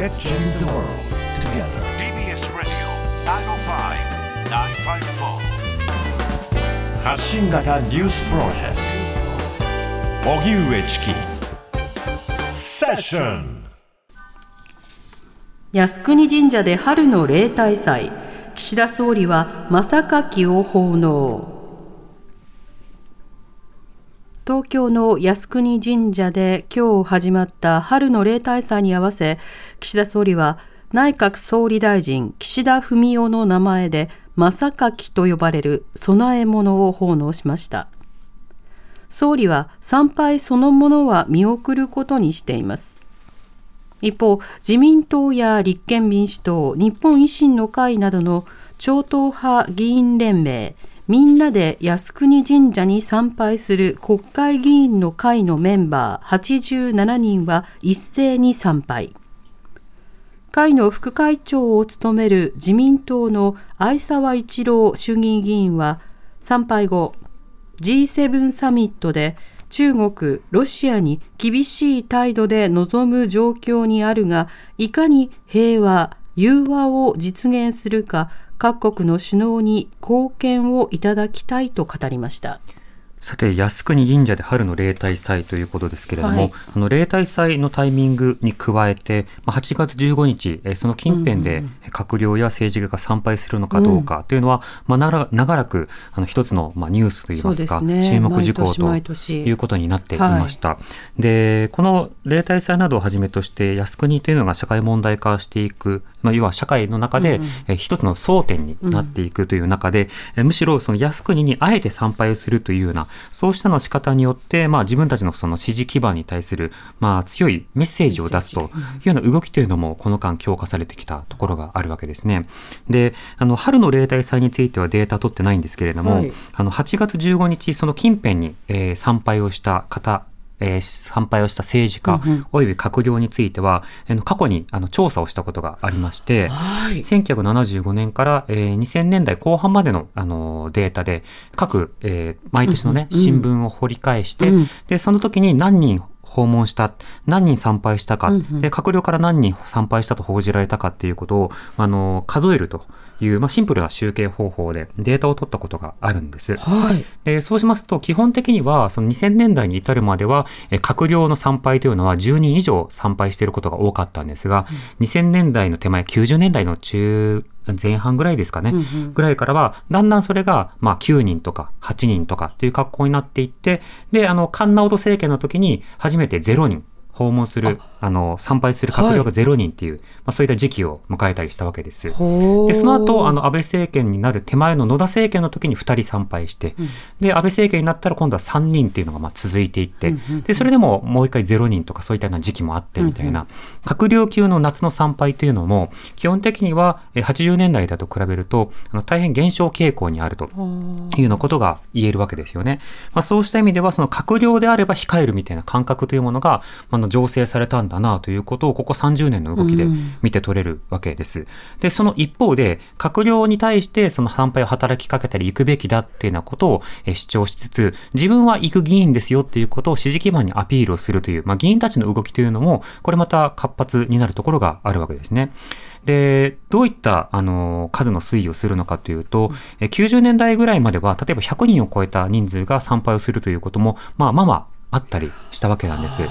Let's change the world together. TBS Radio 905-954発信型ニュースプロジェクト荻上チキ。セッション靖国神社で春の例大祭。岸田総理は正柿を奉納東京の靖国神社で今日始まった春の例大祭に合わせ岸田総理は内閣総理大臣岸田文雄の名前で正柿と呼ばれる供え物を奉納しました。総理は参拝そのものは見送ることにしています。一方、自民党や立憲民主党、日本維新の会などの超党派議員連盟、みんなで靖国神社に参拝する国会議員の会のメンバー87人は一斉に参拝。会の副会長を務める自民党の相沢一郎衆議院議員は参拝後 G7 サミットで中国、ロシアに厳しい態度で臨む状況にあるが、いかに平和、融和を実現するか、各国の首脳に貢献をいただきたいと語りました。さて、靖国神社で春の例大祭ということですけれども、はい、あの例大祭のタイミングに加えて、8月15日、その近辺で閣僚や政治家が参拝するのかどうかというのは、まあ、長らくあの一つの、まあ、ニュースといいますか、ね、注目事項ということになっていました。はい、で、この例大祭などをはじめとして、靖国というのが社会問題化していく、まあ、要は社会の中で、うん、一つの争点になっていくという中で、うん、むしろその靖国にあえて参拝をするというようなそうしたの仕方によって、まあ、自分たちのその支持基盤に対する、まあ、強いメッセージを出すというような動きというのも、この間強化されてきたところがあるわけですね。で、あの、春の例大祭についてはデータ取ってないんですけれども、はい、あの、8月15日、その近辺に、えー、参拝をした方えー、参拝をした政治家および閣僚については、うんうん、過去にあの調査をしたことがありまして、はい、1975年から、えー、2000年代後半までの、あのデータで各、えー、毎年のね、うんうん、新聞を掘り返して、うん、でその時に何人訪問した、何人参拝したか、うんうん、で閣僚から何人参拝したと報じられたかっていうことを、あの数えるという、まあ、シンプルな集計方法でデータを取ったことがあるんです。はい、でそうしますと、基本的にはその2000年代に至るまでは、え閣僚の参拝というのは10人以上参拝していることが多かったんですが、うん、2000年代の手前、90年代の中前半ぐらいですかね、うんうん、ぐらいからは、だんだんそれが、まあ、9人とか8人とかっていう格好になっていって、で、あの、カンナオド政権の時に初めて0人訪問する、あの、参拝する閣僚が0人っていう、はい、まあ、そういった時期を迎えたりしたわけです。で、その後、あの、安倍政権になる手前の野田政権の時に2人参拝して、うん、で、安倍政権になったら今度は3人っていうのがまあ続いていって、うんうん、で、それでももう一回0人とかそういったような時期もあってみたいな、うんうん、閣僚級の夏の参拝というのも、基本的には80年代だと比べると、あの大変減少傾向にあるというようなことが言えるわけですよね。まあ、そうした意味では、その閣僚であれば控えるみたいな感覚というものが、醸成されたんだなということをここ30年の動きで見て取れるわけです。で、その一方で、閣僚に対してその参拝を働きかけたり行くべきだっていうようなことを主張しつつ、自分は行く議員ですよっていうことを支持基盤にアピールをするという、まあ、議員たちの動きというのも、これまた活発になるところがあるわけですね。で、どういった、あの、数の推移をするのかというと、え90年代ぐらいまでは、例えば100人を超えた人数が参拝をするということも、まあまあまあ、あったりしたわけなんです。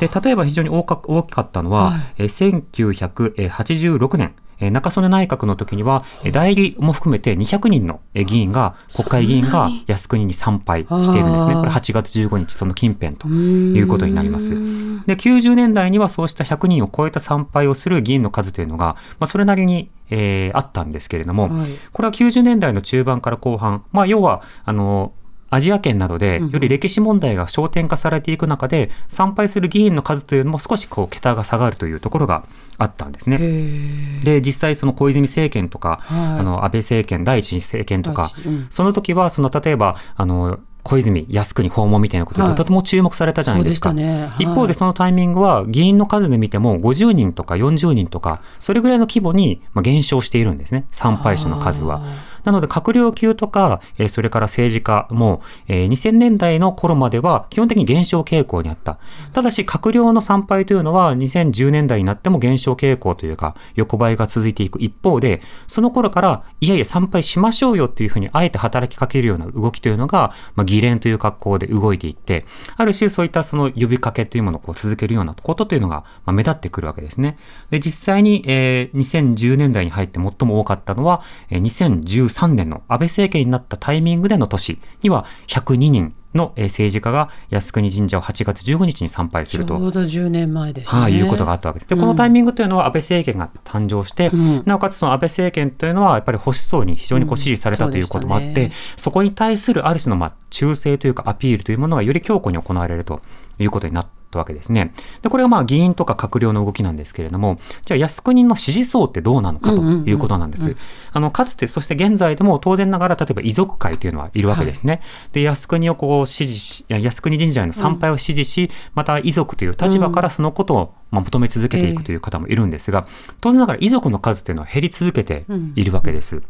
で例えば非常に大か大きかったのは、はい、え1986年、中曽根内閣の時には、代理も含めて200人の議員が、国会議員が靖国に参拝しているんですね。これ8月15日、その近辺ということになります。で、90年代にはそうした100人を超えた参拝をする議員の数というのが、まあ、それなりにえー、あったんですけれども、はい、これは90年代の中盤から後半、まあ、要は、あの、アジア圏などで、より歴史問題が焦点化されていく中で、参拝する議員の数というのも少しこう、桁が下がるというところがあったんですね。で、実際その小泉政権とか、はい、あの、安倍政権、第一次政権とか、うん、その時は、その、例えば、あの、小泉靖国訪問みたいなことでとても注目されたじゃないですか、はいね。はい、一方でそのタイミングは議員の数で見ても50人とか40人とかそれぐらいの規模に減少しているんですね。参拝者の数は。なので閣僚級とか、えそれから政治家も、えー2000年代の頃までは基本的に減少傾向にあった。ただし閣僚の参拝というのは2010年代になっても減少傾向というか横ばいが続いていく一方で、その頃からいやいや参拝しましょうよっていうふうにあえて働きかけるような動きというのが、まあ、議連という格好で動いていって、ある種そういったその呼びかけというものをこう続けるようなことというのが、まあ、目立ってくるわけですね。で、実際に、えー2010年代に入って最も多かったのは、えー2013年の安倍政権になったタイミングでの年には102人のえー政治家が靖国神社を8月15日に参拝すると。ちょうど10年前ですね。はい、いうことがあったわけです。で、このタイミングというのは安倍政権が誕生して、んなおかつその安倍政権というのはやっぱり保守層に非常にこう支持されたということもあって、そねそこに対するある種のまあ忠誠というかアピールというものがより強固に行われるということになったわけですね。で、これがまあ議員とか閣僚の動きなんですけれども、じゃあ靖国の支持層ってどうなのかということなんです。あの、かつて、そして現在でも当然ながら、例えば遺族会というのはいるわけですね。で、靖国をこう支持し、靖国神社への参拝を支持し、また遺族という立場からそのことをまあ求め続けていくという方もいるんですが、当然ながら遺族の数というのは減り続けているわけです。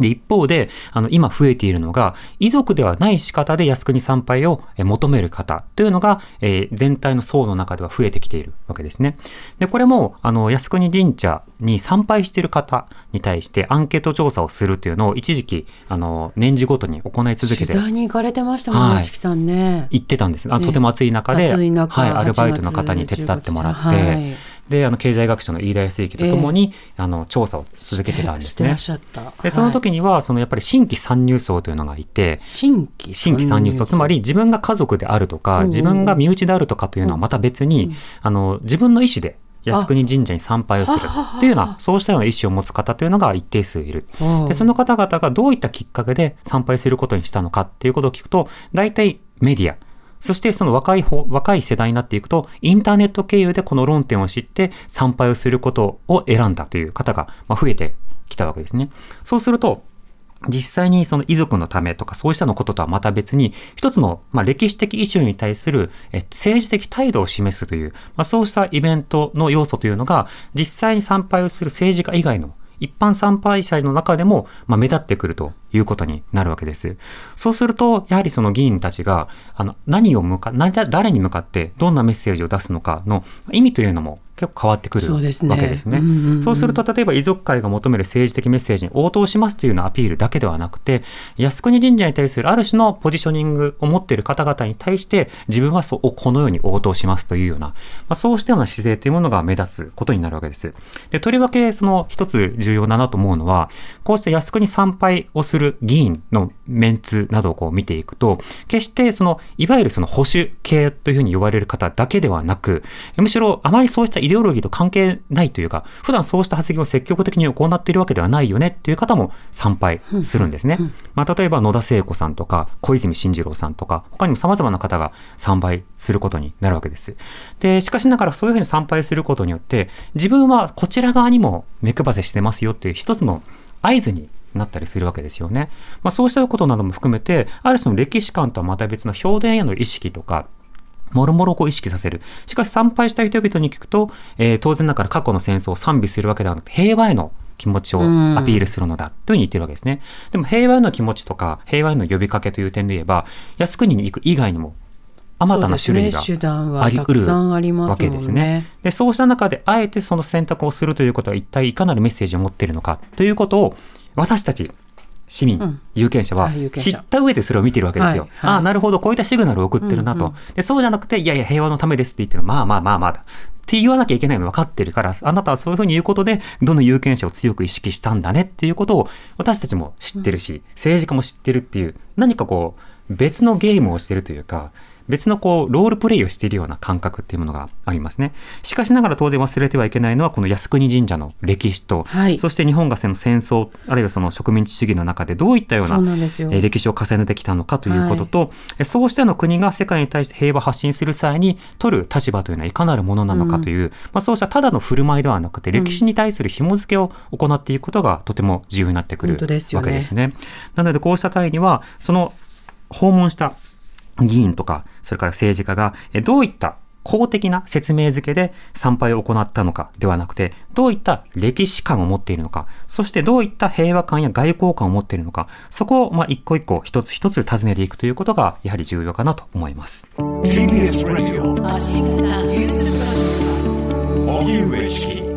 で、一方で、あの、今増えているのが、遺族ではない仕方で靖国参拝をえ求める方というのが、えー全体の層の中では増えてきているわけですね。で、これも、あの、靖国神社に参拝している方に対してアンケート調査をするというのを一時期、あの、年次ごとに行い続け取て材に行かれてましたもんね、はいさんね。行ってたんです。あねとても暑い中で、暑い中はい、アルバイトの方に手伝ってもらって、8月10はいで、あの、経済学者の飯田康之とともに、あの、調査を続けてたんですね。してらっ。しゃった。で、そのはい。時には、そのやっぱり新規参入層というのがいて、新規新規参入層、つまり自分が家族であるとか、うん。自分が身内であるとかというのはまた別に、あの、自分の意思で靖国神社に参拝をするというような、そうしたような意思を持つ方というのが一定数いる。うん。で、その方々がどういったきっかけで参拝することにしたのかっていうことを聞くと、大体メディア、そしてその若い方、若い世代になっていくと、インターネット経由でこの論点を知って参拝をすることを選んだという方が増えてきたわけですね。そうすると、実際にその遺族のためとかそうしたのこととはまた別に、一つのまあ歴史的イシューに対する政治的態度を示すという、まあ、そうしたイベントの要素というのが、実際に参拝をする政治家以外の一般参拝者の中でも、まあ、目立ってくるということになるわけです。そうすると、やはりその議員たちが、あの、何を向か、な誰に向かってどんなメッセージを出すのかの意味というのも結構変わってくるわそうですねけですね。うんうんうんそうすると、例えば遺族会が求める政治的メッセージに応答しますというようなアピールだけではなくて、靖国神社に対するある種のポジショニングを持っている方々に対して、自分はそうこのように応答しますというような、まあ、そうしたような姿勢というものが目立つことになるわけです。で、とりわけその一つ重要だなと思うのは、こうした靖国参拝をする議員のメンツなどをこう見ていくと、決してその、いわゆるその保守系というふうに呼ばれる方だけではなく、むしろあまりそうしたイデオロギーと関係ないというか、普段そうした発言を積極的に行っているわけではないよねっていう方も参拝するんですね。まあ、例えば野田聖子さんとか小泉進次郎さんとか、他にも様々な方が参拝することになるわけです。で、しかしながらそういうふうに参拝することによって、自分はこちら側にも目配せしてますよっていう一つの合図になったりするわけですよね。まあ、そうしたことなども含めて、ある種の歴史観とはまた別の表現への意識とか、もろもろこう意識させる。しかし参拝した人々に聞くと、えー当然ながら過去の戦争を賛美するわけではなくて、平和への気持ちをアピールするのだ、というふうに言ってるわけですね。でも平和への気持ちとか、平和への呼びかけという点で言えば、靖国に行く以外にも、あまたな種類があり得るわけですね。で、そうした中で、あえてその選択をするということは一体いかなるメッセージを持っているのかということを、私たち、市民、うん。有権者は知った上でそれを見てるわけですよ。はいはい。ああ、なるほど、こういったシグナルを送ってるなと。うんでそうじゃなくて、いやいや、平和のためですって言ってまあまあまあまあ、って言わなきゃいけないの分かってるから、あなたはそういうふうに言うことで、どの有権者を強く意識したんだねっていうことを、私たちも知ってるし、政治家も知ってるっていう、何かこう、別のゲームをしてるというか、別のこう、ロールプレイをしているような感覚っていうものがありますね。しかしながら当然忘れてはいけないのは、この靖国神社の歴史と、はい。そして日本がその戦争、あるいはその植民地主義の中でどういったような歴史を重ねてきたのかということと、えそうしたの国が世界に対して平和発信する際に取る立場というのはいかなるものなのかという、まあ、そうしたただの振る舞いではなくて、歴史に対する紐付けを行っていくことがとても重要になってくるわけですね。なのでこうした際には、その訪問した議員とか、それから政治家が、えどういった公的な説明付けで参拝を行ったのかではなくて、どういった歴史観を持っているのか、そしてどういった平和観や外交観を持っているのか、そこをまあ一個一個一つ一つ尋ねていくということがやはり重要かなと思います。TBS Radio 荻上チキ